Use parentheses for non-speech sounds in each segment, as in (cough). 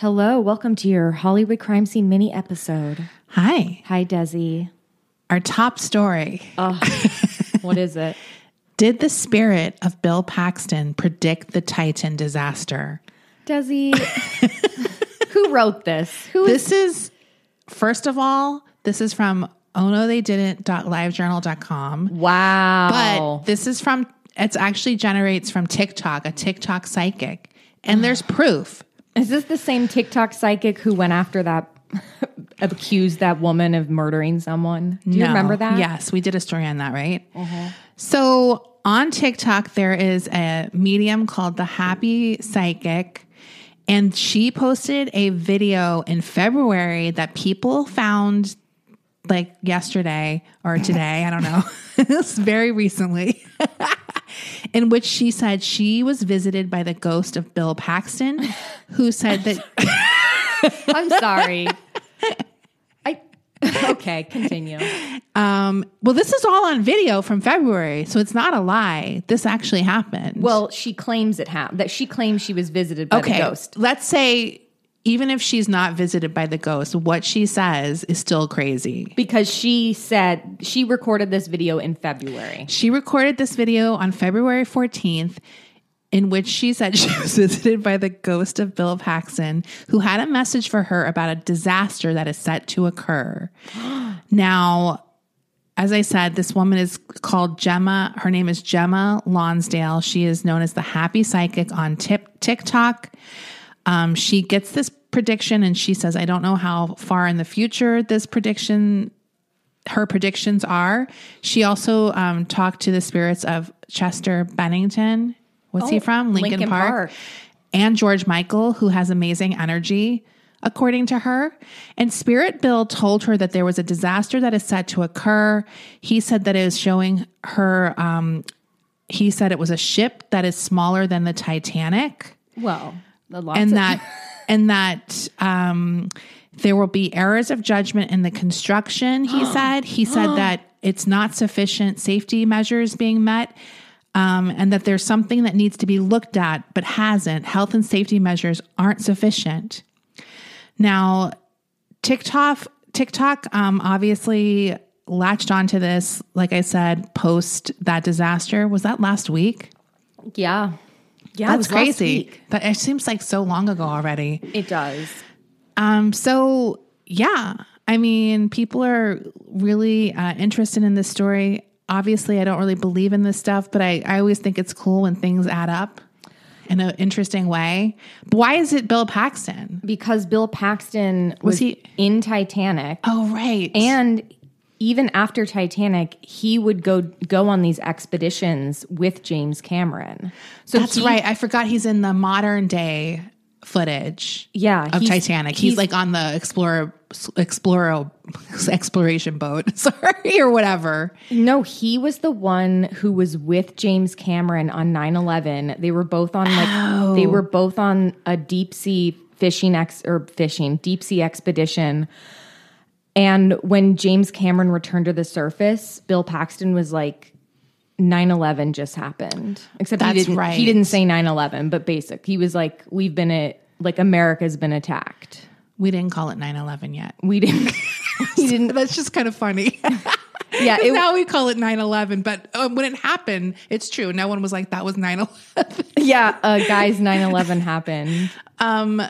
Hello, welcome to your Hollywood crime scene mini episode. Hi. Hi, Desi. Our top story. Oh, what is it? (laughs) Did the spirit of Bill Paxton predict the Titan disaster? Desi, (laughs) who wrote this? Who is This is, first of all, this is from oh no they didn't.livejournal.com. Wow. But this is from, it's actually generates from TikTok, a TikTok psychic. And there's proof. Is this the same TikTok psychic who went after that, (laughs) accused that woman of murdering someone? Do you No. remember that? Yes, we did a story on that, right? Uh-huh. So on TikTok, there is a medium called the Happy Psychic, and she posted a video in February that people found like yesterday or today, I don't know. (laughs) it's very recently. (laughs) in which she said she was visited by the ghost of Bill Paxton, who said that (laughs) I'm sorry. I okay, continue. Um, well, this is all on video from February, so it's not a lie. This actually happened. Well, she claims it happened. That she claims she was visited by okay. the ghost. Let's say even if she's not visited by the ghost, what she says is still crazy. Because she said she recorded this video in February. She recorded this video on February 14th in which she said (laughs) she was visited by the ghost of Bill Paxton, who had a message for her about a disaster that is set to occur. (gasps) now, as I said, this woman is called Gemma. Her name is Gemma Lonsdale. She is known as the Happy Psychic on tip, TikTok. Um, she gets this prediction and she says, I don't know how far in the future this prediction her predictions are. She also um, talked to the spirits of Chester Bennington. What's he Oh, from? Linkin, Linkin Park. Park. And George Michael, who has amazing energy, according to her. And Spirit Bill told her that there was a disaster that is set to occur. He said that it is showing her, um, he said it was a ship that is smaller than the Titanic Well, and that (laughs) and that um, there will be errors of judgment in the construction. He (gasps) said. He said (gasps) that it's not sufficient safety measures being met. Um, and that there's something that needs to be looked at but hasn't. Health and safety measures aren't sufficient. Now, TikTok, TikTok, um, obviously latched onto this. Like I said, post that disaster. Was that last week? yeah, yeah, That's was crazy. But it seems like so long ago already. It does. Um, so yeah, I mean, people are really uh, interested in this story. Obviously, I don't really believe in this stuff, but I, I always think it's cool when things add up in an interesting way. But why is it Bill Paxton? Because Bill Paxton was, he- in Titanic, Oh, right. and even after Titanic, he would go go on these expeditions with James Cameron. So that's he- right. I forgot he's in the modern day footage. Yeah, of he's- Titanic. He's, he's- like on the explorer explorer (laughs) exploration boat, (laughs) sorry, or whatever. No, he was the one who was with James Cameron on 9/11. They were both on like they oh. were both on a deep sea fishing ex or fishing deep sea expedition. And when James Cameron returned to the surface, Bill Paxton was like 9/11 just happened. Except That's he didn't right. he didn't say 9/11, but basic. He was like we've been a, like America's been attacked. We didn't call it 9-11 yet. We didn't (laughs) he didn't (laughs) That's just kind of funny. (laughs) yeah, it, now we call it 9-11 but um, when it happened it's true no one was like that was 9-11 yeah, uh, guys 9/11 happened. um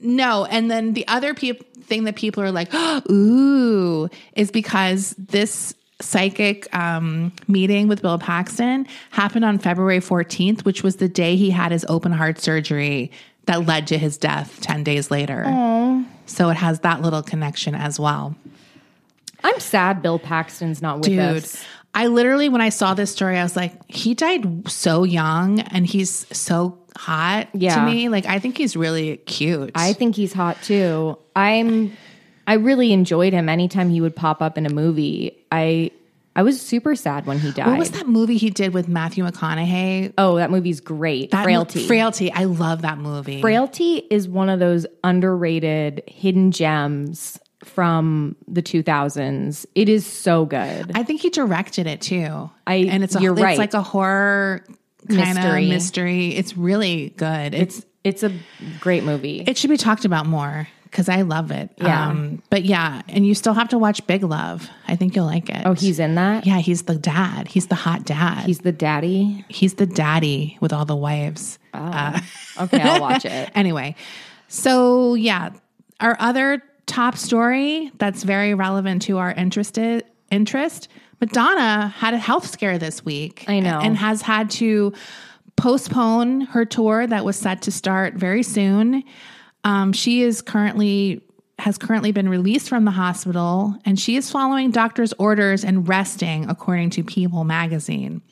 no and then the other peop- thing that people are like (gasps) ooh is because this psychic um, meeting with bill paxton happened on february 14th which was the day he had his open heart surgery that led to his death 10 days later. So it has that little connection as well. I'm sad Bill Paxton's not with Dude, us. I literally, when I saw this story, I was like, he died so young and he's so hot Yeah. to me. Like I think he's really cute. I think he's hot too. I'm I really enjoyed him anytime he would pop up in a movie. I I was super sad when he died. what was that movie he did with Matthew McConaughey? Oh, that movie's great. That mo- Frailty. Frailty. I love that movie. Frailty is one of those underrated hidden gems from the 2000s. It is so good. I think he directed it too. I- and it's a, you're it's right. like a horror kind of Mystery. It's really good. It's It's it's a great movie. it should be talked about more because I love it. Yeah. Um, but yeah, and you still have to watch Big Love. I think you'll like it. oh, he's in that? yeah, he's the dad. He's the hot dad. He's the daddy. he's the daddy with all the wives. (laughs) Okay, I'll watch it. (laughs) Anyway, so yeah, our other top story that's very relevant to our interested interest. Madonna had a health scare this week. I know. and has had to postpone her tour that was set to start very soon. Um, she is currently has currently been released from the hospital, and she is following doctor's orders and resting, according to People magazine.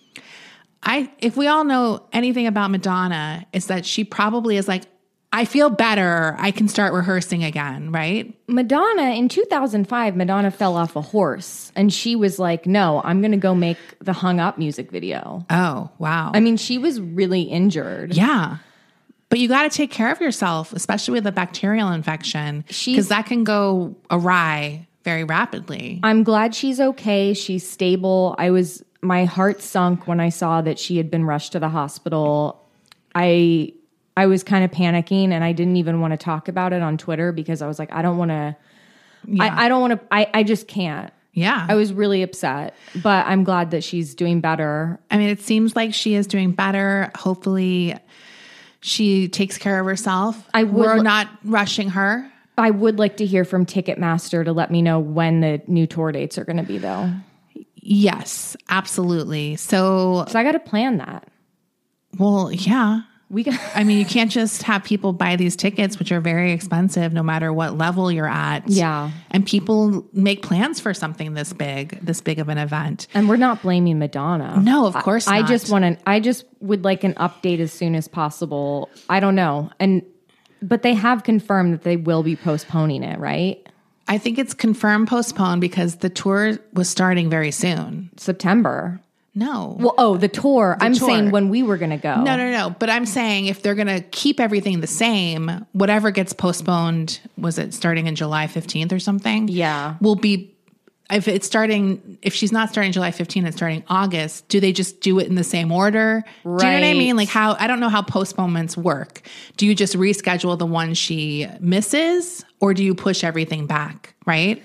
I if we all know anything about Madonna, is that she probably is like, I feel better. I can start rehearsing again, right? Madonna in 2005, Madonna fell off a horse and she was like, "No, I'm going to go make the hung up music video." Oh, wow. I mean, she was really injured. yeah. But you got to take care of yourself, especially with a bacterial infection, because that can go awry very rapidly. I'm glad she's okay. She's stable. I was my heart sunk when I saw that she had been rushed to the hospital. I I was kind of panicking and I didn't even want to talk about it on Twitter because I was like, I don't want to I, I don't want to I, I just can't. Yeah. I was really upset, but I'm glad that she's doing better. I mean, it seems like she is doing better. Hopefully, she takes care of herself. I would We're not rushing her. I would like to hear from Ticketmaster to let me know when the new tour dates are going to be, though. Yes, absolutely. So, So I got to plan that. well, yeah. We got. I mean, you can't just have people buy these tickets, which are very expensive no matter what level you're at. Yeah. And people make plans for something this big, this big of an event. And we're not blaming Madonna. No, of course I, I just want to. I just would like an update as soon as possible. I don't know, and but they have confirmed that they will be postponing it, right? I think it's confirmed postponed because the tour was starting very soon. September. No. Well, oh, the tour. I'm tour. saying when we were going to go. No, no, no. But I'm saying if they're going to keep everything the same, whatever gets postponed, was it starting in July 15th or something? Yeah. Will be, if it's starting, if she's not starting July 15th and starting August, do they just do it in the same order? Do you know what I mean? Like how, I don't know how postponements work. Do you just reschedule the one she misses or do you push everything back? Right?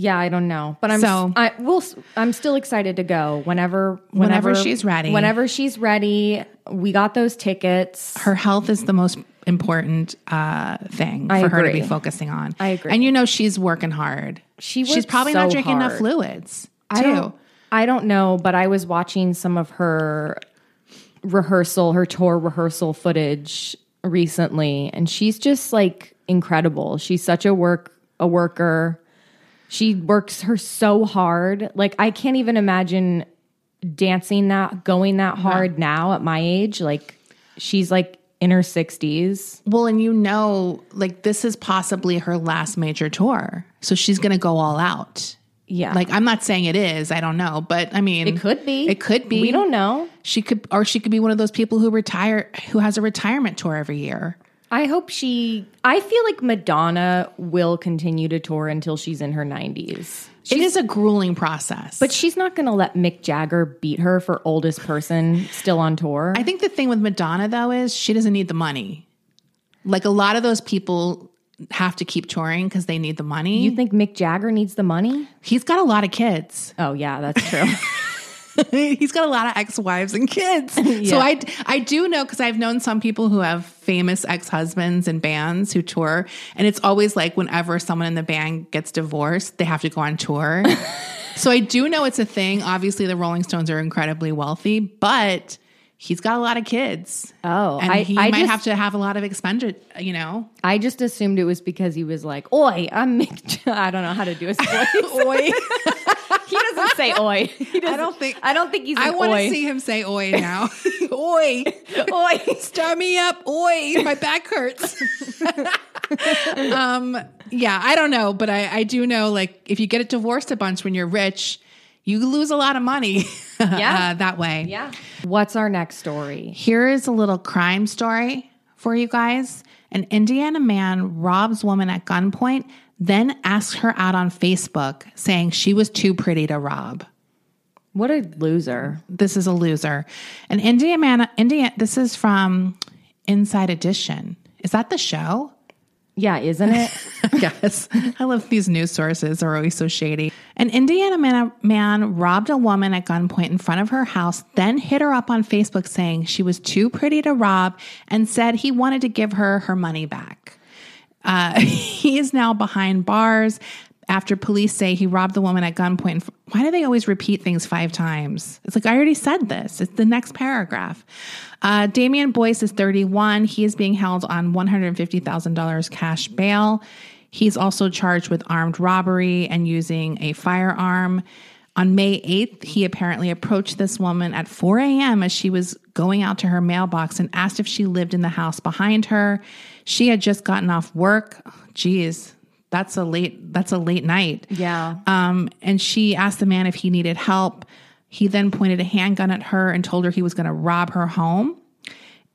Yeah, I don't know, but I'm So- I will. I'm still excited to go whenever, Whenever she's ready. Whenever she's ready, we got those tickets. her health is the most important uh, thing I for her to be focusing on. I agree. And you know she's working hard. She she's probably so not drinking enough hard. fluids. I too. don't, I don't know, but I was watching some of her rehearsal, her tour rehearsal footage recently, and she's just like incredible. She's such a work a worker. She works her so hard. Like I can't even imagine dancing that going that hard now at my age. Like she's like in her 60s. Well, and you know, like this is possibly her last major tour, so she's going to go all out. Yeah. Like I'm not saying it is. I don't know, but I mean, it could be. It could be. We don't know. She could, or she could be one of those people who retire, who has a retirement tour every year. I hope she. I feel like Madonna will continue to tour until she's in her 90s. it is a grueling process, But she's not going to let Mick Jagger beat her for oldest person still on tour. I think the thing with Madonna though is she doesn't need the money. Like a lot of those people have to keep touring because they need the money. you think Mick Jagger needs the money? He's got a lot of kids. Oh yeah, that's true. (laughs) (laughs) He's got a lot of ex-wives and kids. (laughs) So I I do know because I've known some people who have famous ex-husbands and bands who tour, and it's always like whenever someone in the band gets divorced, they have to go on tour. (laughs) so I do know it's a thing. Obviously, the Rolling Stones are incredibly wealthy, but he's got a lot of kids. Oh, and I- he I might just- have to have a lot of expenditure. You know, I just assumed it was because he was like, "Oi, I'm Mick." (laughs) I don't know how to do his (laughs) voice. oi. (laughs) he doesn't say "oi." He doesn't, I don't think I don't think he's. I want to see him say "oi" now. Oi, Oi. start me up. Oi, my back hurts. um, yeah, I don't know, but I, I do know like if you get it divorced a bunch when you're rich, you lose a lot of money (laughs) Yeah. uh, that way. Yeah. What's our next story? Here is a little crime story for you guys. An Indiana man robs woman at gunpoint, then asks her out on Facebook, saying she was too pretty to rob. What a loser. This is a loser. An Indiana man, Indiana. This is from Inside Edition. Is that the show? Yeah, isn't it? (laughs) yes. I love these news sources are always so shady. An Indiana man, man robbed a woman at gunpoint in front of her house, then hit her up on Facebook saying she was too pretty to rob and said he wanted to give her her money back. Uh, (laughs) he is now behind bars after police say he robbed the woman at gunpoint. Why do they always repeat things five times? It's like, I already said this. It's the next paragraph. Uh, Damian Boyce is 31. He is being held on $150,000 cash bail. He's also charged with armed robbery and using a firearm. On May 8th, he apparently approached this woman at 4 a.m. as she was going out to her mailbox and asked if she lived in the house behind her. She had just gotten off work. Geez, that's a late that's a late night. Yeah. Um, and she asked the man if he needed help. He then pointed a handgun at her and told her he was going to rob her home.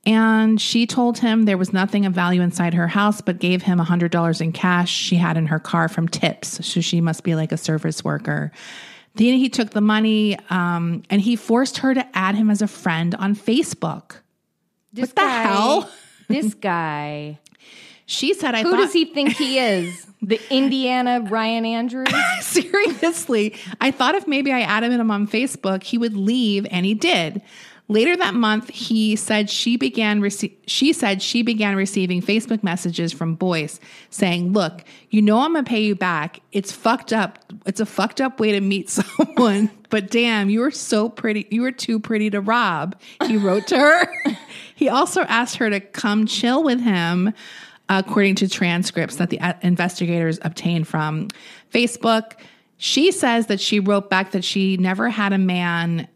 And she told him there was nothing of value inside her house, but gave him $100 in cash she had in her car from tips. So she must be like a service worker. Then he took the money um, and he forced her to add him as a friend on Facebook. This what the hell? this guy. She said, I Who thought, does he think he is? (laughs) The Indiana Ryan Andrews? (laughs) Seriously, I thought if maybe I added him on Facebook, he would leave, and he did. Later that month, he said she began rece- she said she began receiving Facebook messages from Boyce saying, "Look, you know I'm gonna pay you back. It's fucked up. It's a fucked up way to meet (laughs) someone, but damn, you were so pretty. You were too pretty to rob." He wrote to her. he also asked her to come chill with him according to transcripts that the uh, investigators obtained from Facebook. She says that she wrote back that she never had a man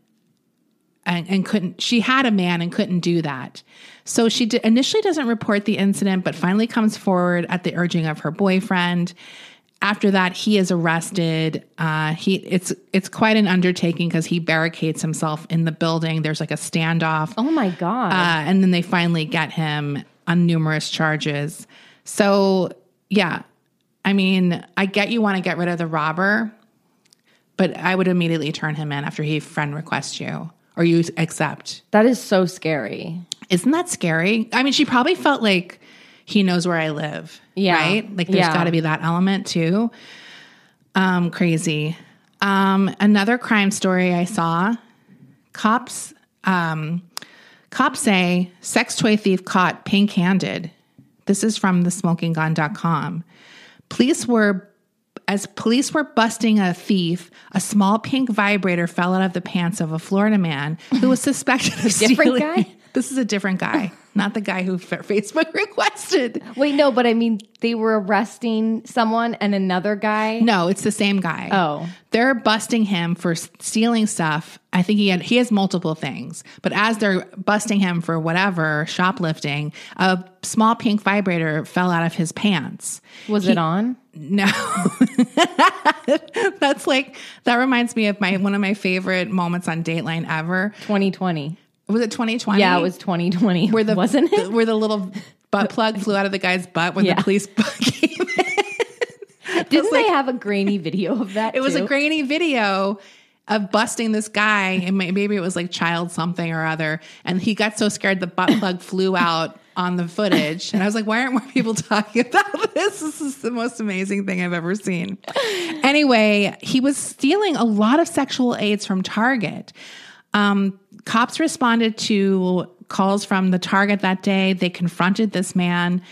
and, and couldn't, she had a man and couldn't do that. So she d- initially doesn't report the incident, but finally comes forward at the urging of her boyfriend. After that, he is arrested. Uh, he it's it's quite an undertaking because he barricades himself in the building. There's like a standoff. Oh my God. Uh, and then they finally get him on numerous charges. So, yeah, I mean, I get you want to get rid of the robber, but I would immediately turn him in after he friend requests you or you accept. that is so scary. Isn't that scary? I mean, she probably felt like he knows where I live. Yeah. Right? Like there's Yeah. got to be that element too. Um, crazy. Um, another crime story I saw cops, um, cops say sex toy thief caught pink handed. This is from the smokinggun.com. Police were as police were busting a thief, a small pink vibrator fell out of the pants of a Florida man who was suspected of (laughs) different stealing. guy? This is a different guy, (laughs) not the guy who Facebook (laughs) requested. Wait, no, but I mean, they were arresting someone and another guy. No, it's the same guy. Oh. They're busting him for stealing stuff. I think he had he has multiple things. But as they're busting him for whatever, shoplifting, a small pink vibrator fell out of his pants. Was it on? No. (laughs) That's like that reminds me of my one of my favorite moments on Dateline ever. 2020. Was it 2020? Yeah, it was 2020. where the (laughs) wasn't it? where the little butt (laughs) plug flew out of the guy's butt when Yeah. the police came in. (laughs) Didn't they have a grainy video of that? It was too? a grainy video of busting this guy, and maybe it was like child something or other. And he got so scared the butt plug flew out on the footage. And I was like, why aren't more people talking about this? This is the most amazing thing I've ever seen. Anyway, he was stealing a lot of sexual aids from Target. Um, cops responded to calls from the Target that day. They confronted this man.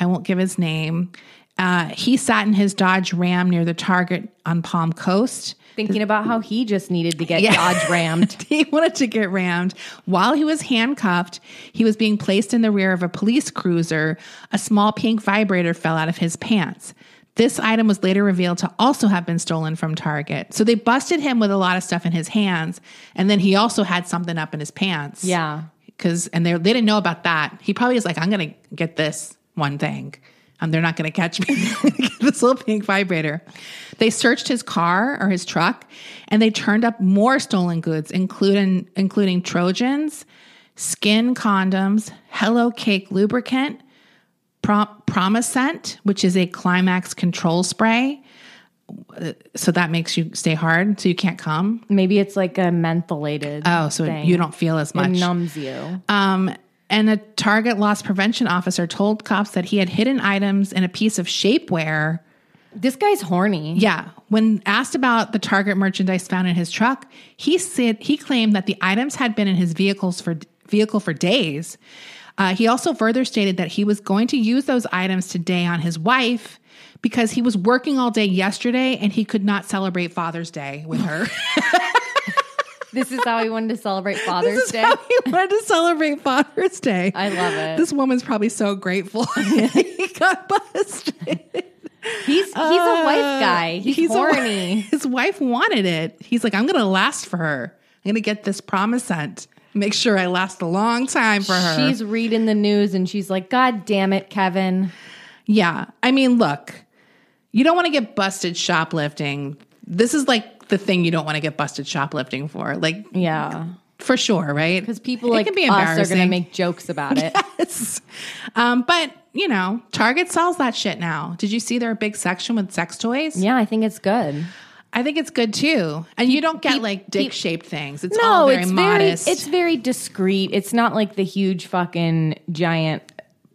I won't give his name. Uh, he sat in his Dodge Ram near the Target on Palm Coast. Thinking about how he just needed to get Yeah. Dodge rammed. (laughs) he wanted to get rammed. While he was handcuffed, he was being placed in the rear of a police cruiser. A small pink vibrator fell out of his pants. This item was later revealed to also have been stolen from Target. So they busted him with a lot of stuff in his hands, and then he also had something up in his pants. Yeah. because and they they didn't know about that. He probably is like, I'm gonna get this one thing. And they're not going to catch me. (laughs) this little pink vibrator. They searched his car or his truck, and they turned up more stolen goods, including including Trojans, SKYN condoms, Hello Cake lubricant, Prom- Promescent, which is a climax control spray. So that makes you stay hard, so you can't come. Maybe it's like a mentholated. Oh, so thing. you don't feel as It much. numbs you. Um, and a Target loss prevention officer told cops that he had hidden items in a piece of shapewear. This guy's horny. Yeah. When asked about the Target merchandise found in his truck, he said he claimed that the items had been in his vehicles for vehicle for days. Uh, he also further stated that he was going to use those items today on his wife because he was working all day yesterday and he could not celebrate Father's Day with her. (laughs) This is how he wanted to celebrate Father's this is Day. how he wanted to celebrate Father's Day. I love it. This woman's probably so grateful (laughs) he got busted. He's he's a wife guy. He's, Uh, a horny. (laughs) his wife wanted it. He's like, I'm going to last for her. I'm going to get this Promescent. Make sure I last a long time for her. She's reading the news and she's like, God damn it, Kevin. yeah. I mean, look, you don't want to get busted shoplifting. This is like the thing you don't want to get busted shoplifting for. Like, Yeah. for sure, right? Because people It like can be us are going to make jokes about it. Yes. Um, but, you know, Target sells that shit now. Did you see their big section with sex toys? yeah, I think it's good. I think it's good too. And you don't get like dick shaped things. It's No, all very it's modest. very it's very discreet. It's not like the huge fucking giant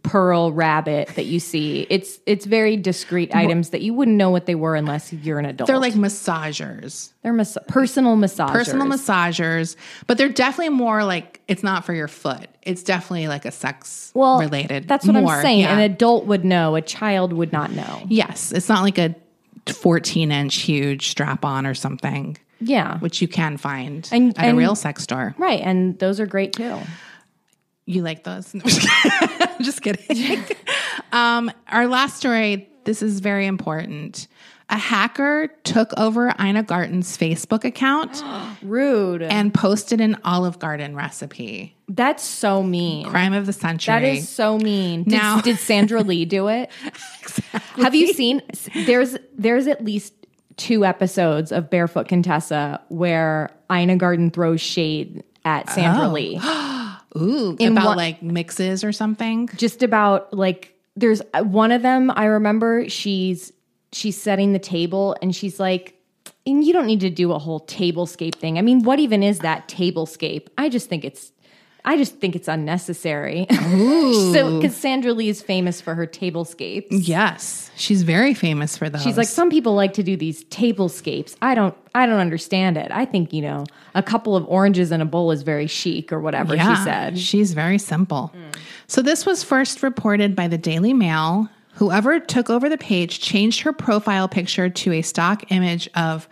pearl rabbit that you see. It's it's very discreet items that you wouldn't know what they were unless you're an adult. they're like massagers, they're mas- personal massagers. personal massagers, but they're definitely more like it's not for your foot. It's definitely like a sex well, related. That's what more, I'm saying. yeah. An adult would know. A child would not know. yes, it's not like a 14 inch huge strap on or something, Yeah, which you can find And- at and- a real sex store. right. And those are great too. You like those? (laughs) Just kidding. (laughs) (laughs) um, our last story. This is very important. A hacker took over Ina Garten's Facebook account (gasps) Rude. and posted an Olive Garden recipe. That's so mean. Crime of the century. That is so mean. Did, Now- did Sandra Lee do it? (laughs) Have you seen? There's there's at least two episodes of Barefoot Contessa where Ina Garten throws shade at Sandra Oh. Lee, (gasps) Ooh, in about one- like mixes or something. just about like there's uh, one of them. I remember she's she's setting the table and she's like. And you don't need to do a whole tablescape thing. I mean, what even is that tablescape? I just think it's I just think it's unnecessary. (laughs) so because Sandra Lee is famous for her tablescapes. Yes, she's very famous for those. She's like, some people like to do these tablescapes. I don't I don't understand it. I think, you know, a couple of oranges in a bowl is very chic or whatever she said. She's very simple. Mm. So this was first reported by the Daily Mail. Whoever took over the page changed her profile picture to a stock image of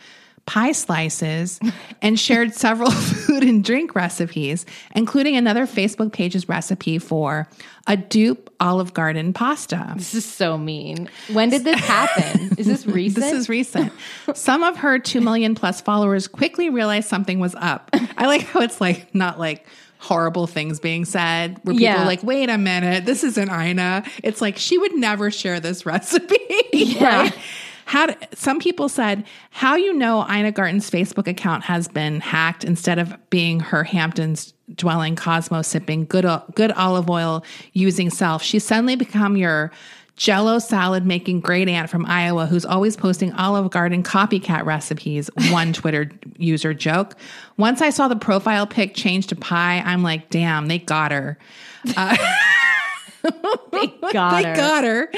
pie slices (laughs) and shared several (laughs) food and drink recipes, including another Facebook page's recipe for a dupe Olive Garden pasta. This is so mean. When did this happen? (laughs) Is this recent? This is recent. Some of her 2 million plus followers quickly realized something was up. I like how it's like not like horrible things being said where people Yeah. are like, wait a minute, this isn't Ina. It's like she would never share this (laughs) recipe. Yeah. right? How do, some people said how you know Ina Garten's Facebook account has been hacked instead of being her Hamptons dwelling Cosmo sipping good good olive oil using self. She's suddenly become your Jello salad making great aunt from Iowa who's always posting Olive Garden copycat recipes. One (laughs) Twitter user joke. Once I saw the profile pic change to pie, I'm like, damn, they got her. (laughs) (laughs) they got they her. got her.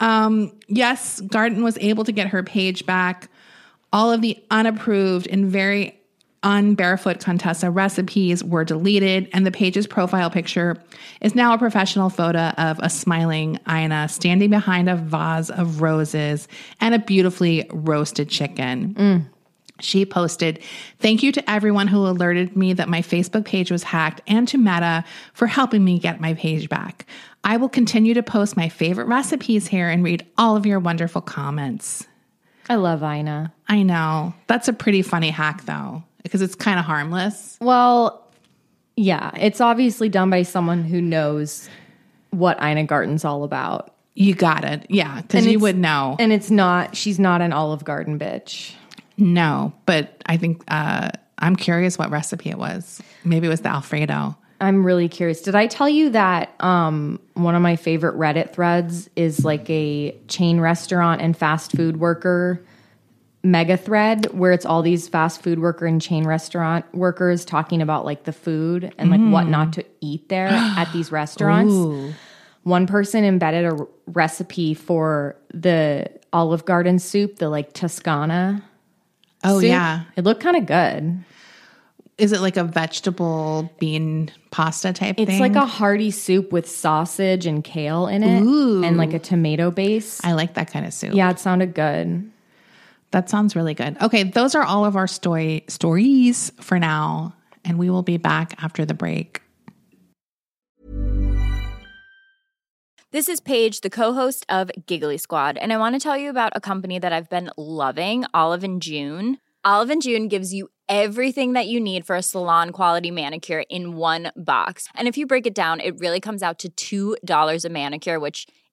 Um, yes, Garten was able to get her page back. All of the unapproved and very unbarefoot Contessa recipes were deleted, and the page's profile picture is now a professional photo of a smiling Ina standing behind a vase of roses and a beautifully roasted chicken. Mm. She posted, Thank you to everyone who alerted me that my Facebook page was hacked and to Meta for helping me get my page back. I will continue to post my favorite recipes here and read all of your wonderful comments. I love Ina. I know. That's a pretty funny hack, though, because it's kind of harmless. Well, Yeah, it's obviously done by someone who knows what Ina Garten's all about. You got it. Yeah, because you would know. And it's not, she's not an Olive Garden bitch. No, but I think uh, I'm curious what recipe it was. Maybe it was the Alfredo. I'm really curious. Did I tell you that um, one of my favorite Reddit threads is like a chain restaurant and fast food worker mega thread where it's all these fast food worker and chain restaurant workers talking about like the food and like what not to eat there (gasps) at these restaurants. One person embedded a r- recipe for the Olive Garden soup, the like Toscana. Oh soup. yeah, It looked kind of good. is it like a vegetable bean pasta type It's thing? like a hearty soup with sausage and kale in it and like a tomato base. I like that kind of soup. Yeah, it sounded good. That sounds really good. Okay, those are all of our story stories for now, and we will be back after the break. This is Paige, the co-host of Giggly Squad, and I want to tell you about a company that I've been loving, Olive and June. Olive and June gives you everything that you need for a salon quality manicure in one box. And if you break it down, it really comes out to $2 a manicure, which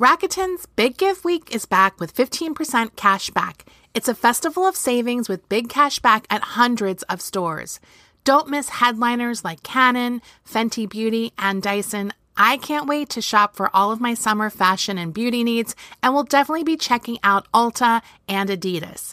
Rakuten's Big Give Week is back with 15% cash back. It's a festival of savings with big cash back at hundreds of stores. Don't miss headliners like Canon, Fenty Beauty, and Dyson. I can't wait to shop for all of my summer fashion and beauty needs, and will definitely be checking out Ulta and Adidas.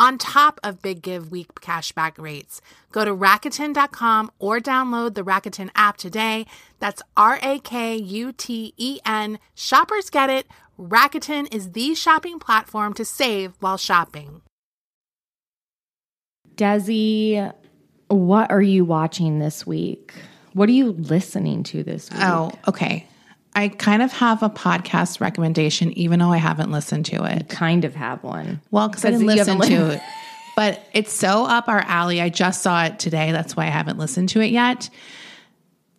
on top of Big Give Week cashback rates. Go to Rakuten.com or download the Rakuten app today. That's R A K U T E N. Shoppers get it. Rakuten is the shopping platform to save while shopping. Desi, what are you watching this week? What are you listening to this week? Oh, okay. I kind of have a podcast recommendation, even though I haven't listened to it. kind of have one. Well, because I didn't listen to it. But it's so up our alley. I just saw it today. That's why I haven't listened to it yet.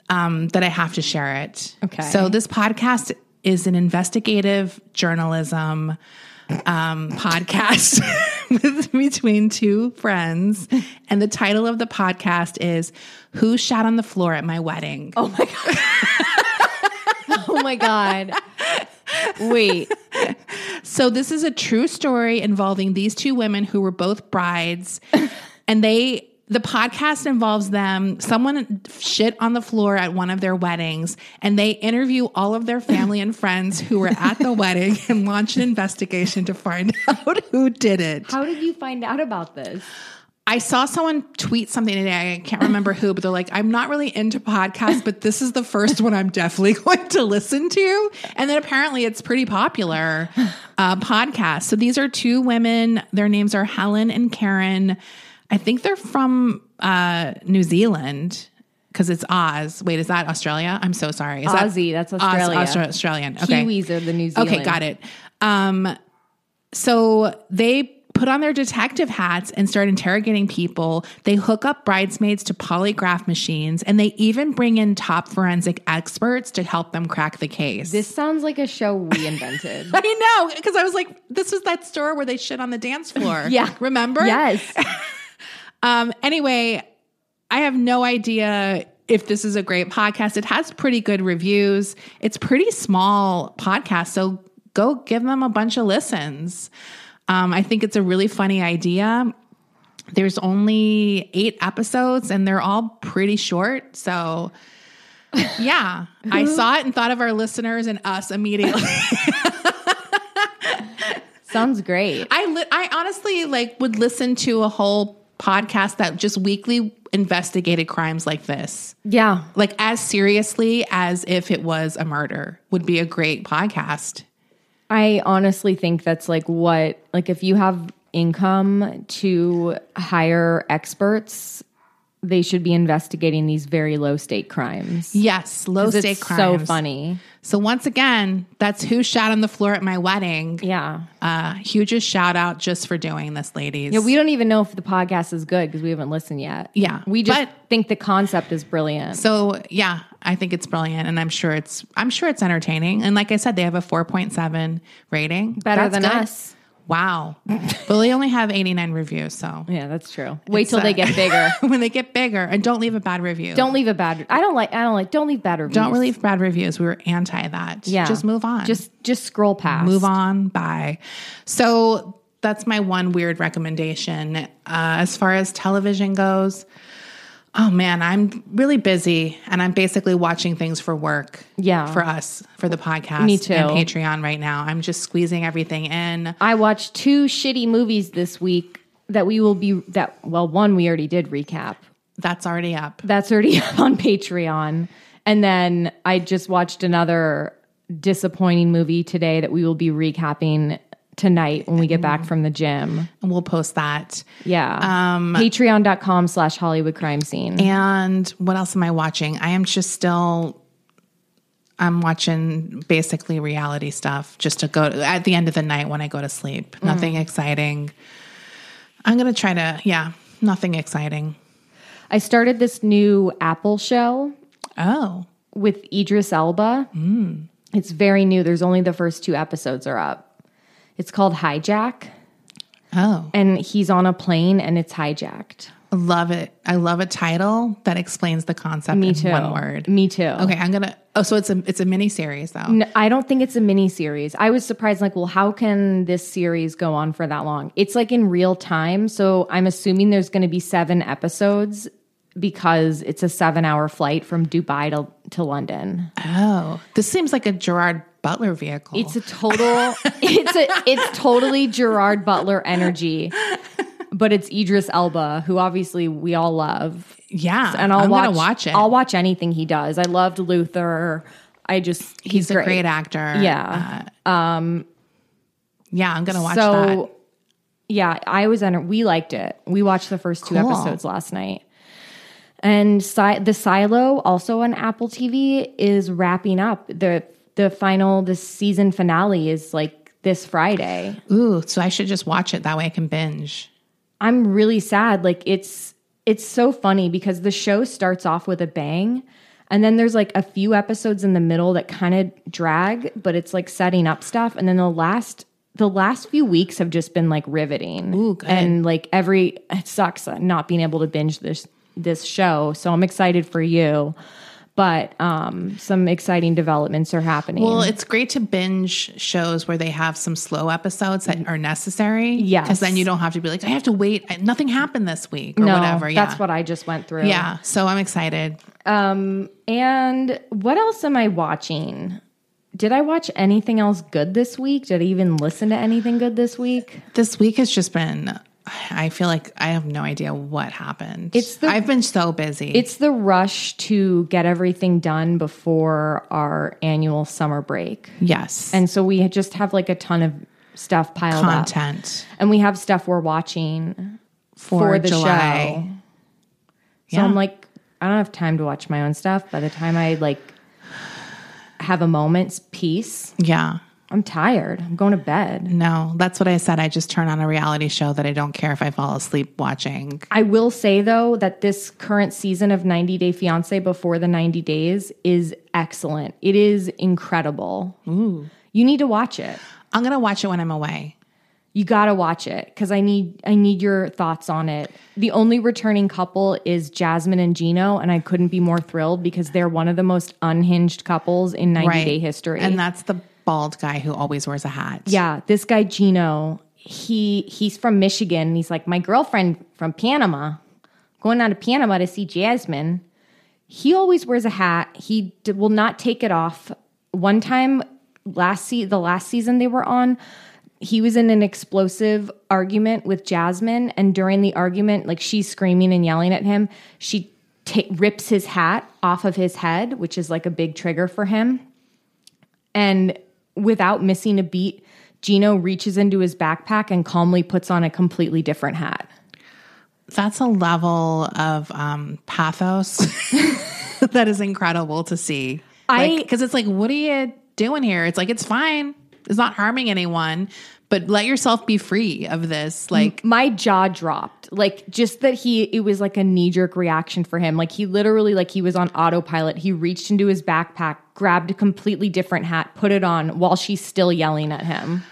Um, that I have to share it. Okay. So this podcast is an investigative journalism um, podcast (laughs) with, between two friends, and the title of the podcast is "Who Shat on the Floor at My Wedding." Oh my god. (laughs) oh my god. Wait. So this is a true story involving these two women who were both brides, and they. The podcast involves them. Someone shit on the floor at one of their weddings, and they interview all of their family and friends who were at the wedding and launch an investigation to find (laughs) out who did it. How did you find out about this? I saw someone tweet something today. I can't remember who, but they're like, I'm not really into podcasts, but this is the first one I'm definitely (laughs) going to listen to. And then apparently it's pretty popular uh, podcast. So these are two women. Their names are Helen and Karen. I think they're from uh, New Zealand because it's Oz. Wait, is that Australia? I'm so sorry. Is Aussie, that's Oz- Australia. Austra- Australian. Okay. Kiwis are the New Zealand. Okay, got it. Um, so they put on their detective hats and start interrogating people. They hook up bridesmaids to polygraph machines, and they even bring in top forensic experts to help them crack the case. This sounds like a show we invented. (laughs) I know, because I was like, this was that store where they shit on the dance floor. (laughs) Yeah. Remember? yes. (laughs) Um, anyway, I have no idea if this is a great podcast. It has pretty good reviews. It's pretty small podcast, so go give them a bunch of listens. Um, I think it's a really funny idea. There's only eight episodes, and they're all pretty short. So, (laughs) yeah, I saw it and thought of our listeners and us immediately. (laughs) Sounds great. I li- I honestly like would listen to a whole podcast that just weekly investigated crimes like this. Yeah. Like as seriously as if it was a murder would be a great podcast. I honestly think that's like what, like, if you have income to hire experts, they should be investigating these very low state crimes. Yes, low state it's crimes. so funny. So once again, that's who shot on the floor at my wedding. Yeah. Uh, hugest shout out just for doing this, ladies. Yeah, we don't even know if the podcast is good because we haven't listened yet. Yeah, We just but- think the concept is brilliant. So yeah, I think it's brilliant, and I'm sure it's I'm sure it's entertaining. And like I said, they have a 4.7 rating, Better That's than good. us. Wow, but they only have 89 reviews, so yeah, that's true. Wait It's, till they uh, get bigger. (laughs) when they get bigger, and don't leave a bad review. don't leave a bad. I don't like. I don't like. Don't leave bad reviews. don't leave bad reviews. We were anti that. Yeah. just move on. Just just scroll past. move on. Bye. So that's my one weird recommendation. Uh, as far as television goes, oh man, I'm really busy and I'm basically watching things for work. Yeah. For us, for the podcast. Me too. And Patreon right now. I'm just squeezing everything in. I watched two shitty movies this week that we will be that well one we already did recap. That's already up. That's already (laughs) up on Patreon. And then I just watched another disappointing movie today that we will be recapping tonight when we get back mm-hmm. from the gym. And we'll post that. Yeah. Um Patreon.com slash Hollywood crime scene. And what else am I watching? I am just still I'm watching basically reality stuff just to go to, at the end of the night when I go to sleep. Mm-hmm. Nothing exciting. I'm going to try to yeah, nothing exciting. I started this new Apple show Oh. with Idris Elba. Mm. It's very new. There's only the first two episodes are up. It's called Hijack, Oh. and he's on a plane and it's hijacked. Love it. I love a title that explains the concept Me in too. one word. Me too. Okay, I'm to Oh, so it's a it's a mini series though. I don't think it's a mini series. I was surprised, like, well, how can this series go on for that long? It's like in real time. So I'm assuming there's going to be seven episodes because it's a seven hour flight from Dubai to, to London. Oh. This seems like a Gerard Butler vehicle. It's a total, (laughs) it's a, it's totally Gerard Butler energy, but it's Idris Elba, who obviously we all love. yeah. And I'll I'm watch, watch it. I'll watch anything he does. I loved Luther. I just, he's, He's, a great actor. Yeah. Uh, yeah, I'm gonna watch so that. yeah i was enter- we liked it we watched the first two Cool. episodes last night and si- the silo also on apple tv is wrapping up. The the final the season finale is like this friday. Ooh, so I should just watch it. That way I can binge. i'm really sad. Like it's it's so funny because the show starts off with a bang and then there's like a few episodes in the middle that kind of drag but it's like setting up stuff. And then the last the last few weeks have just been like riveting. Ooh, good. and like every it sucks not being able to binge this this show so i'm excited for you but um, some exciting developments are happening. Well, it's great to binge shows where they have some slow episodes that are necessary. Yes. Because then you don't have to be like, I have to wait. I- Nothing happened this week or no, whatever. Yeah. that's what I just went through. Yeah. So I'm excited. Um, and what else am I watching? Did I watch anything else good this week? Did I even listen to anything good this week? This week has just been, I feel like I have no idea what happened. It's the- I've been so busy. It's the rush to get everything done before our annual summer break. yes. And so we just have like a ton of stuff piled up. content And we have stuff we're watching for, for the July. show. So Yeah. I'm like, I don't have time to watch my own stuff. By the time I like have a moment's peace, Yeah. I'm tired. I'm going to bed. No, that's what I said. I just turn on a reality show that I don't care if I fall asleep watching. I will say though that this current season of 90 Day Fiance before the 90 days is excellent. It is incredible. You need to watch it. I'm going to watch it when I'm away. You got to watch it cuz I need I need your thoughts on it. The only returning couple is Jasmine and Gino and I couldn't be more thrilled because they're one of the most unhinged couples in 90 Day history. And that's the bald guy who always wears a hat. Yeah, this guy Gino, he he's from Michigan. And he's like my girlfriend from Panama, going out to Panama to see Jasmine. He always wears a hat. He d- will not take it off. One time last se- the last season they were on, he was in an explosive argument with Jasmine, and during the argument, like she's screaming and yelling at him, she ta- rips his hat off of his head, which is like a big trigger for him. And without missing a beat, Gino reaches into his backpack and calmly puts on a completely different hat. That's a level of um, pathos (laughs) that is incredible to see. I- Because it's like, what are you doing here? It's like, it's fine. It's not harming anyone, but let yourself be free of this. Like, My jaw dropped. Like just that he it was like a knee-jerk reaction for him. Like he literally like he was on autopilot. He reached into his backpack, grabbed a completely different hat, put it on while she's still yelling at him.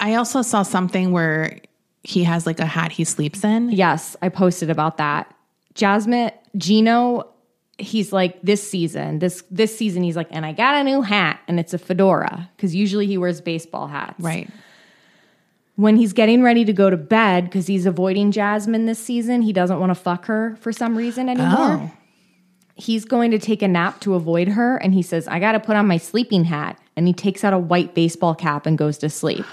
I also saw something where he has like a hat he sleeps in. Yes, I posted about that. Jasmine Gino, he's like this season, this this season he's like, and I got a new hat, and it's a fedora because usually he wears baseball hats. Right. When he's getting ready to go to bed because he's avoiding Jasmine this season, he doesn't want to fuck her for some reason anymore. Oh. He's going to take a nap to avoid her, and he says, "I got to put on my sleeping hat," and he takes out a white baseball cap and goes to sleep.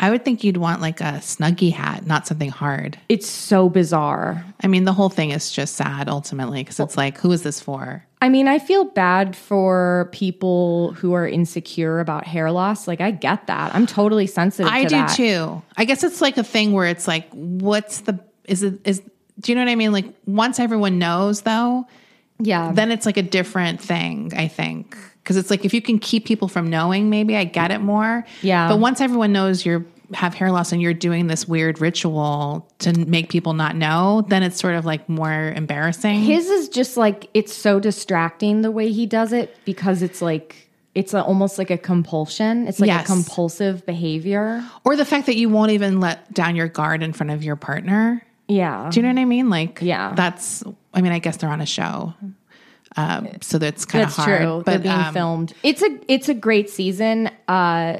I would think you'd want like a snuggie hat, not something hard. It's so bizarre. I mean, the whole thing is just sad ultimately because it's like, who is this for? I mean, I feel bad for people who are insecure about hair loss. Like, I get that. I'm totally sensitive. I to do that. too. I guess it's like a thing where it's like, what's the, is it, is, do you know what I mean? Like, once everyone knows though, Yeah. then it's like a different thing, I think. Because it's like if you can keep people from knowing, maybe I get it more. Yeah. But once everyone knows you're have hair loss and you're doing this weird ritual to make people not know, then it's sort of like more embarrassing. His is just like it's so distracting the way he does it because it's like it's a, almost like a compulsion. It's like Yes. a compulsive behavior. or the fact that you won't even let down your guard in front of your partner. Yeah. Do you know what I mean? Like, Yeah. that's. I mean, I guess they're on a show, um, so that's kind of hard. true. But They're being um, filmed. It's a it's a great season. Uh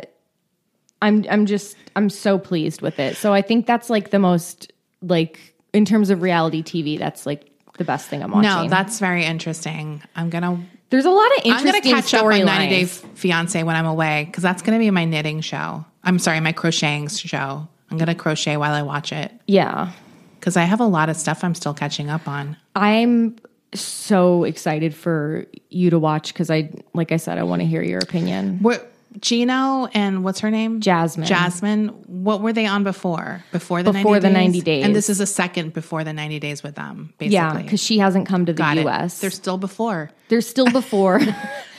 I'm I'm just I'm so pleased with it. So I think that's like the most like in terms of reality TV, that's like the best thing I'm watching. no, that's very interesting. I'm gonna. There's a lot of interesting. I'm gonna catch up on 90 Day. Fiance when I'm away because that's gonna be my knitting show. I'm sorry, my crocheting show. I'm gonna crochet while I watch it Yeah. because I have a lot of stuff I'm still catching up on. I'm so excited for you to watch because I, like I said, I want to hear your opinion. What Gino and what's her name? Jasmine. Jasmine. What were they on before? Before the Before 90 the days? 90 days. And this is a second before the 90 days with them, basically. Yeah, because she hasn't come to the Got it. U.S. They're still before. They're still before. (laughs)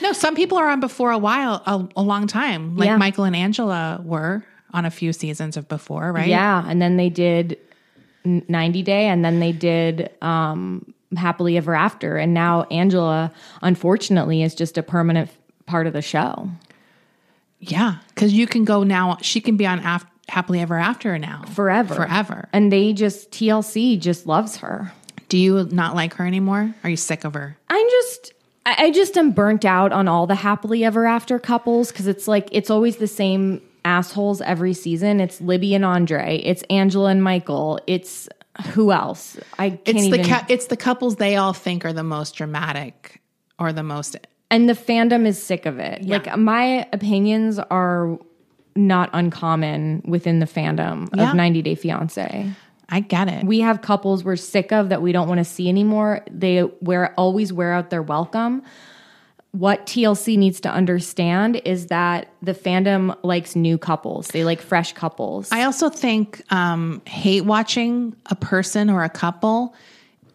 No, some people are on before a while, a, a long time. Like Yeah. Michael and Angela were on a few seasons of before, right? yeah, and then they did 90 Day, and then they did um, Happily Ever After, and now Angela, unfortunately, is just a permanent part of the show Yeah. Because you can go now, she can be on af- Happily Ever After now. forever, Forever. and they just TLC just loves her. Do you not like her anymore? Are you sick of her? I'm just I just am burnt out on all the happily ever after couples because it's like it's always the same assholes every season. It's Libby and Andrei. It's Angela and Michael. It's who else? I can't It's even. the cou- it's the couples they all think are the most dramatic or the most and the fandom is sick of it. Like my opinions are not uncommon within the fandom Yeah. of 90 Day Fiance. I get it. We have couples we're sick of that we don't want to see anymore. They wear always wear out their welcome. What TLC needs to understand is that the fandom likes new couples. They like fresh couples. I also think um, hate watching a person or a couple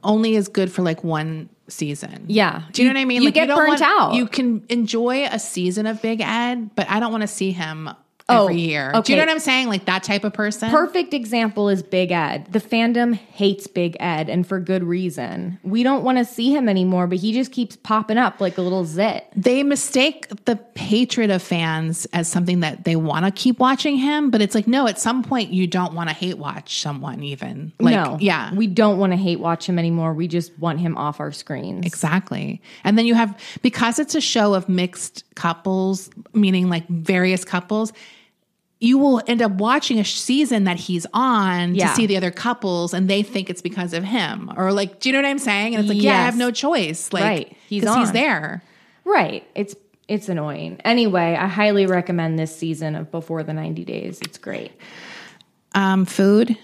only is good for like one season. Yeah. Do you know what I mean? You like get don't burnt want- out. You can enjoy a season of Big Ed, but I don't want to see him Oh, every year. Do you know what I'm saying? Like that type of person. Perfect example is Big Ed. The fandom hates Big Ed and for good reason. We don't want to see him anymore, but he just keeps popping up like a little zit. they mistake the hatred of fans as something that they want to keep watching him, but it's like no. At some point, you don't want to hate watch someone. Even like no. yeah, We don't want to hate watch him anymore. We just want him off our screens. Exactly. And then you have, because it's a show of mixed couples, meaning like various couples, you will end up watching a season that he's on Yeah. to see the other couples and they think it's because of him. Or like, do you know what I'm saying? And it's like, yeah, I have no choice. Like, Right. He's he's there. Right. It's it's annoying. Anyway, I highly recommend this season of Before the 90 Days. It's great. Um, food.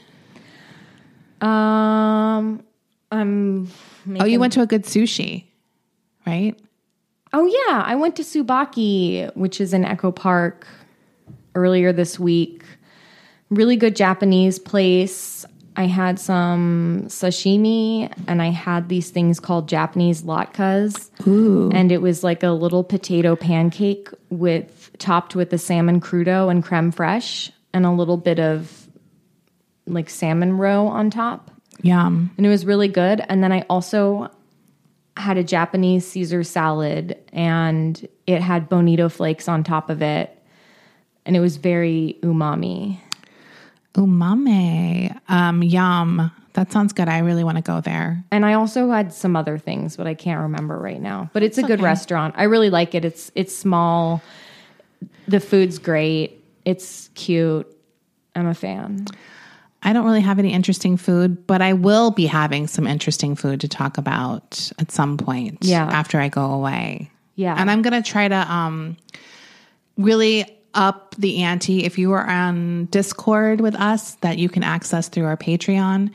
Um I'm Oh, you went to a good sushi, right? Oh yeah, I went to Tsubaki, which is in Echo Park earlier this week. Really good Japanese place. I had some sashimi and I had these things called Japanese latkes. And it was like a little potato pancake with topped with the salmon crudo and creme fraiche and a little bit of like salmon roe on top Yum. and it was really good. And then I also had a Japanese Caesar salad, and it had bonito flakes on top of it, and it was very umami. Umami. Um, yum. That sounds good. I really want to go there. And I also had some other things, but I can't remember right now. But it's a good restaurant. I really like it. It's it's small. The food's great. It's cute. I'm a fan. I don't really have any interesting food, but I will be having some interesting food to talk about at some point Yeah. after I go away. Yeah. And I'm going to try to um, really up the ante. If you are on Discord with us, that you can access through our Patreon,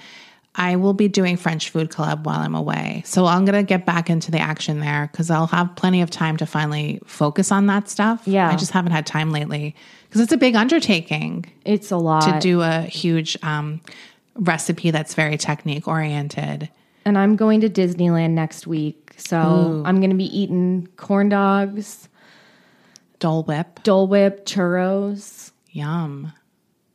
I will be doing French Food Club while I'm away. So I'm going to get back into the action there because I'll have plenty of time to finally focus on that stuff. Yeah. I just haven't had time lately because it's a big undertaking It's a lot. to do a huge um, recipe that's very technique oriented. and I'm going to Disneyland next week. So I'm going to be eating corn dogs, Dole Whip, Dole Whip, churros. yum.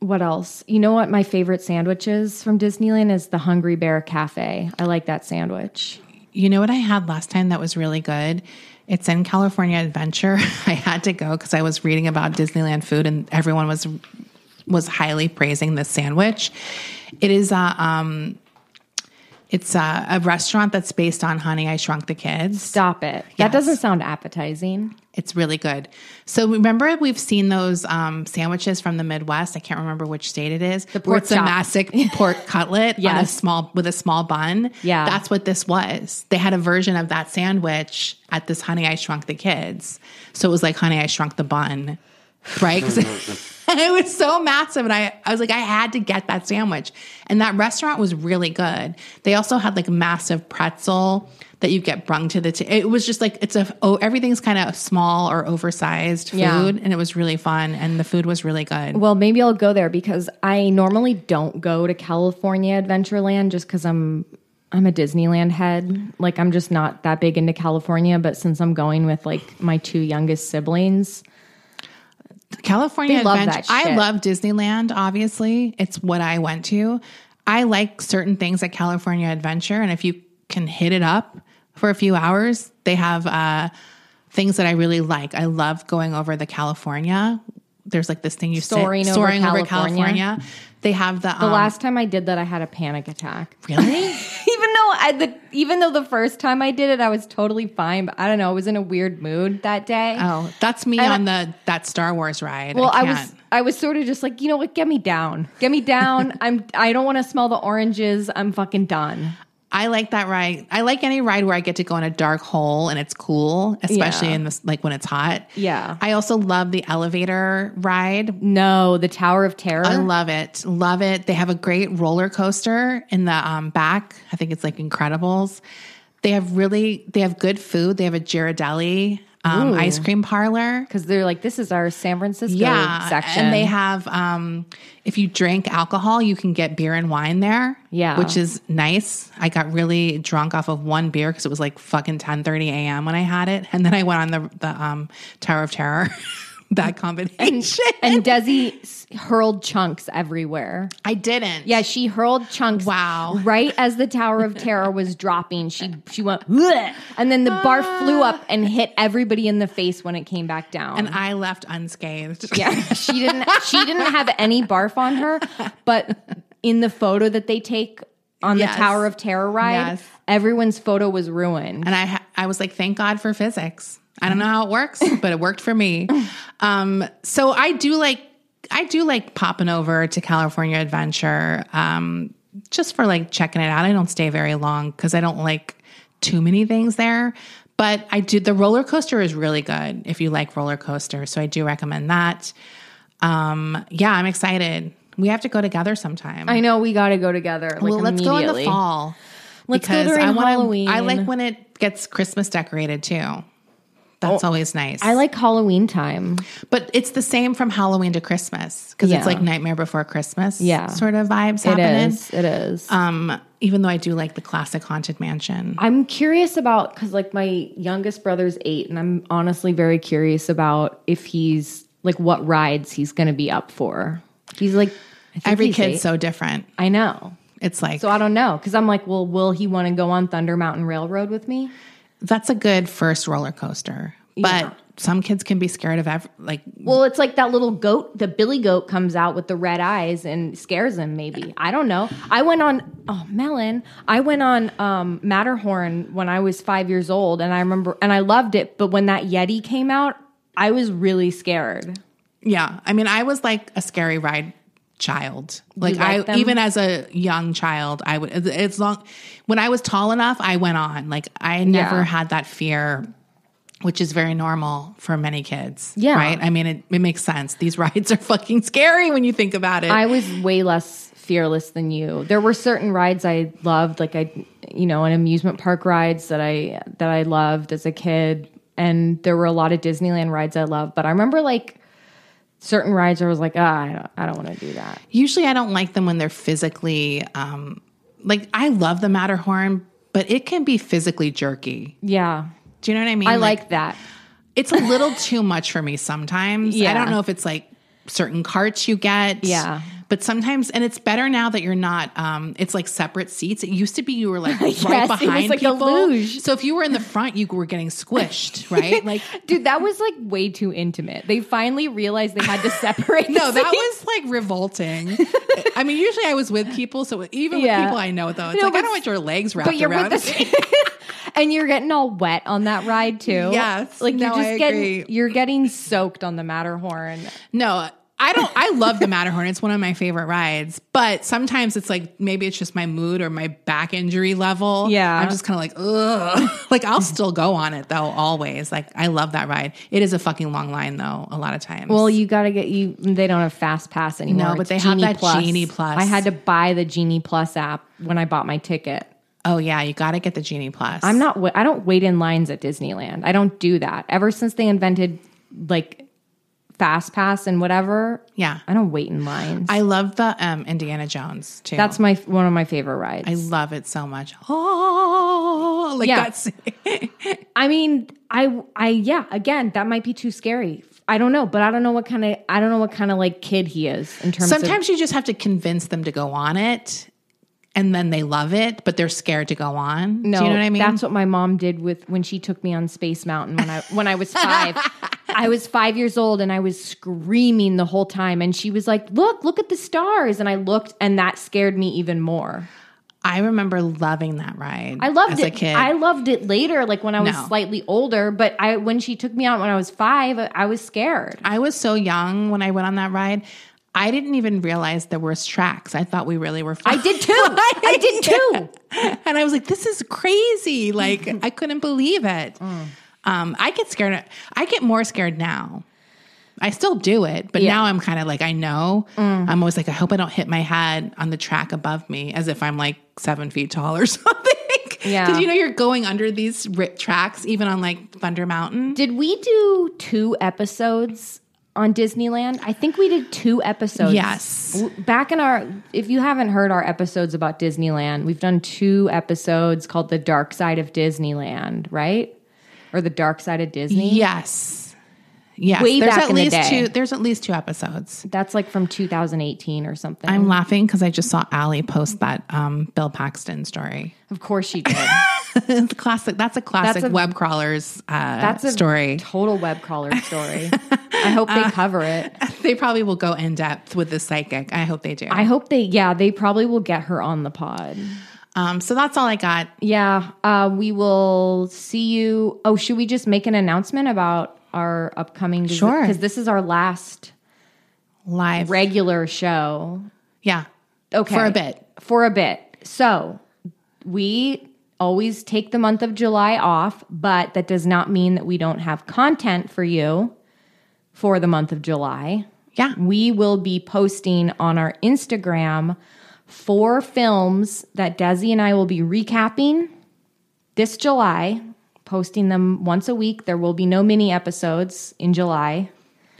What else? You know what my favorite sandwich is from Disneyland is the Hungry Bear Cafe. I like that sandwich. You know what I had last time that was really good? It's in California Adventure. (laughs) I had to go because I was reading about Disneyland food and everyone was was highly praising this sandwich. It is a um, it's a, a restaurant that's based on Honey I Shrunk the Kids. Stop it. Yes. That doesn't sound appetizing. It's really good. So remember, we've seen those um, sandwiches from the Midwest. I can't remember which state it is. The pork it's a massive (laughs) pork cutlet on a small with a small bun. Yeah. that's what this was. They had a version of that sandwich at this Honey I Shrunk the Kids. So it was like Honey I Shrunk the Bun, right? (laughs) (laughs) (laughs) it was so massive, and I I was like I had to get that sandwich. And that restaurant was really good. They also had like a massive pretzel that you get brung to the. T- it was just like it's a oh everything's kind of small or oversized food, Yeah. and it was really fun, and the food was really good. Well, maybe I'll go there because I normally don't go to California Adventureland just because I'm I'm a Disneyland head. Like I'm just not that big into California, but since I'm going with like my two youngest siblings, California They love Adventure. that I love Disneyland. Obviously, it's what I went to. I like certain things at California Adventure, and if you can hit it up for a few hours, they have uh, things that I really like. I love going over the California. There's like this thing you Soaring sit, over soaring over California. California. They have the The um, last time I did that, I had a panic attack. (laughs) really. even though I the even though the first time I did it, I was totally fine. But I don't know, I was in a weird mood that day. oh, that's me And on the that Star Wars ride. well, I, can't. was I was sort of just like, you know what, get me down, get me down. (laughs) I'm I don't want to smell the oranges. I'm fucking done. I like that ride. I like any ride where I get to go in a dark hole and it's cool, especially Yeah. in this like when it's hot. Yeah. I also love the elevator ride. No, the Tower of Terror. I love it. Love it. They have a great roller coaster in the um, back. I think it's like Incredibles. They have really they have good food. They have a Ghirardelli um, ice cream parlor. because they're like, this is our San Francisco Yeah, section, and they have um, if you drink alcohol, you can get beer and wine there. Yeah. which is nice. I got really drunk off of one beer because it was like fucking ten thirty a.m. when I had it, and then I went on the the um, Tower of Terror. (laughs) that combination, and Desi hurled chunks everywhere. I didn't. Yeah, she hurled chunks. Wow. Right as the Tower of Terror was dropping, she she went, "Bleh," and then the bar ah. flew up and hit everybody in the face when it came back down. and I left unscathed. yeah, she didn't she didn't have any barf on her, but in the photo that they take on Yes. the Tower of Terror ride, Yes. everyone's photo was ruined. And I, ha- I was like, thank God for physics. I don't know how it works, (laughs) but it worked for me. Um, so I do like, I do like popping over to California Adventure, um, just for like checking it out. I don't stay very long because I don't like too many things there. But I do. The roller coaster is really good if you like roller coasters. So I do recommend that. Um, yeah, I'm excited. We have to go together sometime. I know we got to go together. Like well, let's go in the fall. Let's go because during I wanna- Halloween. I like when it gets Christmas decorated too. That's always nice. I like Halloween time. but it's the same from Halloween to Christmas because Yeah. it's like Nightmare Before Christmas, Yeah. sort of vibes It happening. is. It is. Um, even though I do like the classic Haunted Mansion. I'm curious about because like my youngest brother's eight, and I'm honestly very curious about if he's like what rides he's going to be up for. He's like I think Every he's kid's eight. so different. I know. It's like So I don't know because I'm like, well, will he want to go on Thunder Mountain Railroad with me? That's a good first roller coaster, but Yeah. some kids can be scared of ev- like Well, it's like that little goat, the Billy goat comes out with the red eyes and scares him, maybe. I don't know. I went on, oh, Melon, I went on um, Matterhorn when I was five years old and I remember, and I loved it. But when that Yeti came out, I was really scared. Yeah, I mean, I was like a scary ride child. Like like I, them? even as a young child, I would. It's long when I was tall enough, I went on. Like I never Yeah. had that fear, which is very normal for many kids. Yeah. right. I mean, it, it makes sense. These (laughs) rides are fucking scary when you think about it. I was way less fearless than you. There were certain rides I loved, like I, you know, an amusement park rides that I that I loved as a kid, and there were a lot of Disneyland rides I loved. But I remember like certain rides, I was like, ah, I don't, I don't want to do that. Usually, I don't like them when they're physically. um Like I love the Matterhorn, but it can be physically jerky. Yeah, Do you know what I mean? I like that. it's a little too much for me sometimes. Yeah. I don't know if it's like certain carts you get. Yeah. But sometimes, and it's better now that you're not, um, it's like separate seats. It used to be you were like (laughs) Yes, right was behind like a people. So if you were in the front, you were getting squished, (laughs) right? Like, Dude, that was like way too intimate. They finally realized they had to (laughs) separate. no, that was like revolting. I mean, usually I was with people. So even Yeah. with people I know, though, it's No, like, I don't want your legs wrapped but you're around and you're getting all wet on that ride too. Yes. like you're No, just I getting agree. you're getting soaked on the Matterhorn. No, I don't. I love the Matterhorn. It's one of my favorite rides. But sometimes it's like maybe it's just my mood or my back injury level. Yeah. I'm just kind of like, ugh. (laughs) Like I'll still go on it though. Always. Like I love that ride. It is a fucking long line though. A lot of times. Well, you got to get you. They don't have Fast Pass anymore. No, but they have Genie that Genie Plus. I had to buy the Genie Plus app when I bought my ticket. oh yeah, you got to get the Genie Plus. I'm not. I don't wait in lines at Disneyland. I don't do that. Ever since they invented like Fast Pass and whatever, Yeah. I don't wait in lines. I love the um, Indiana Jones too. That's my one of my favorite rides. I love it so much. Oh, like Yeah. that's (laughs) I mean, I, I, yeah. Again, that might be too scary. I don't know, but I don't know what kind of, I don't know what kind of like kid he is in terms of. Sometimes you just have to convince them to go on it, and then they love it, but they're scared to go on. No, Do you know what I mean? That's what my mom did with when she took me on Space Mountain when I when I was five. I was five years old and I was screaming the whole time. And she was like, Look, look at the stars. And I looked, and that scared me even more. I remember loving that ride. I loved as it. a kid. I loved it later, like when I was No. slightly older. But I, when she took me out when I was five, I was scared. I was so young when I went on that ride. I didn't even realize there was tracks. I thought we really were. I did too. I did (laughs) too. and I was like, "This is crazy!" Like (laughs) I couldn't believe it. Mm. Um, I get scared. I get more scared now. I still do it, but Yeah. Mm. now I'm kind of like I know. I'm always like, I hope I don't hit my head on the track above me, as if I'm like seven feet tall or (laughs) something. Yeah. because you know you're going under these tracks, even on like Thunder Mountain. Did we do two episodes on Disneyland? I think we did two episodes. Yes. Back in our, if you haven't heard our episodes about Disneyland, we've done two episodes called The Dark Side of Disneyland, right? Or The Dark Side of Disney. Yes. Yes. Way there's back at in the least day. two there's at least two episodes. That's like from 2018 or something. I'm laughing because I just saw Allie post that um, Bill Paxton story. of course she did. (laughs) (laughs) classic. That's a classic That's a- web crawlers uh, That's a story. total web crawler story. (laughs) I hope they cover it. (laughs) They probably will go in depth with the psychic. I hope they do. I hope they, yeah, they probably will get her on the pod. um, so that's all I got. Yeah, uh, we will see you. Oh, should we just make an announcement about our upcoming? Sure. because this is our last Live. regular show. yeah. Okay, For a bit. For a bit. So we always take the month of July off, but that does not mean that we don't have content for you for the month of July. Yeah. We will be posting on our Instagram four films that Desi and I will be recapping this July, posting them once a week. There will be no mini episodes in July.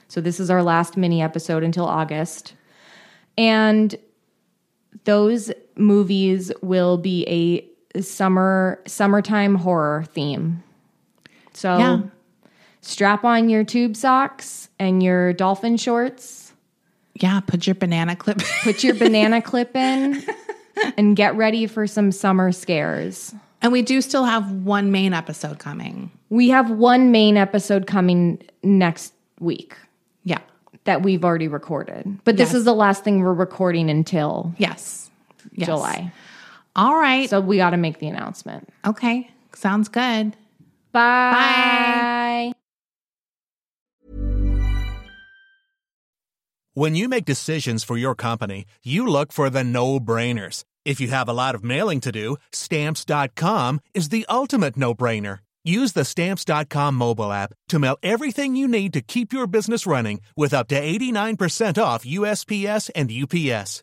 So this is our last mini episode until August. And those movies will be a summer summertime horror theme. So Yeah. strap on your tube socks and your dolphin shorts, Yeah. Put your banana clip. (laughs) put your banana clip in, and get ready for some summer scares. and we do still have one main episode coming. We have one main episode coming next week Yeah. that we've already recorded. But this is the last thing we're recording until Yes. Yes. July. All right. So we got to make the announcement. okay. Sounds good. Bye. Bye. When you make decisions for your company, you look for the no-brainers. If you have a lot of mailing to do, stamps.com is the ultimate no-brainer. Use the stamps.com mobile app to mail everything you need to keep your business running with up to 89% off USPS and UPS.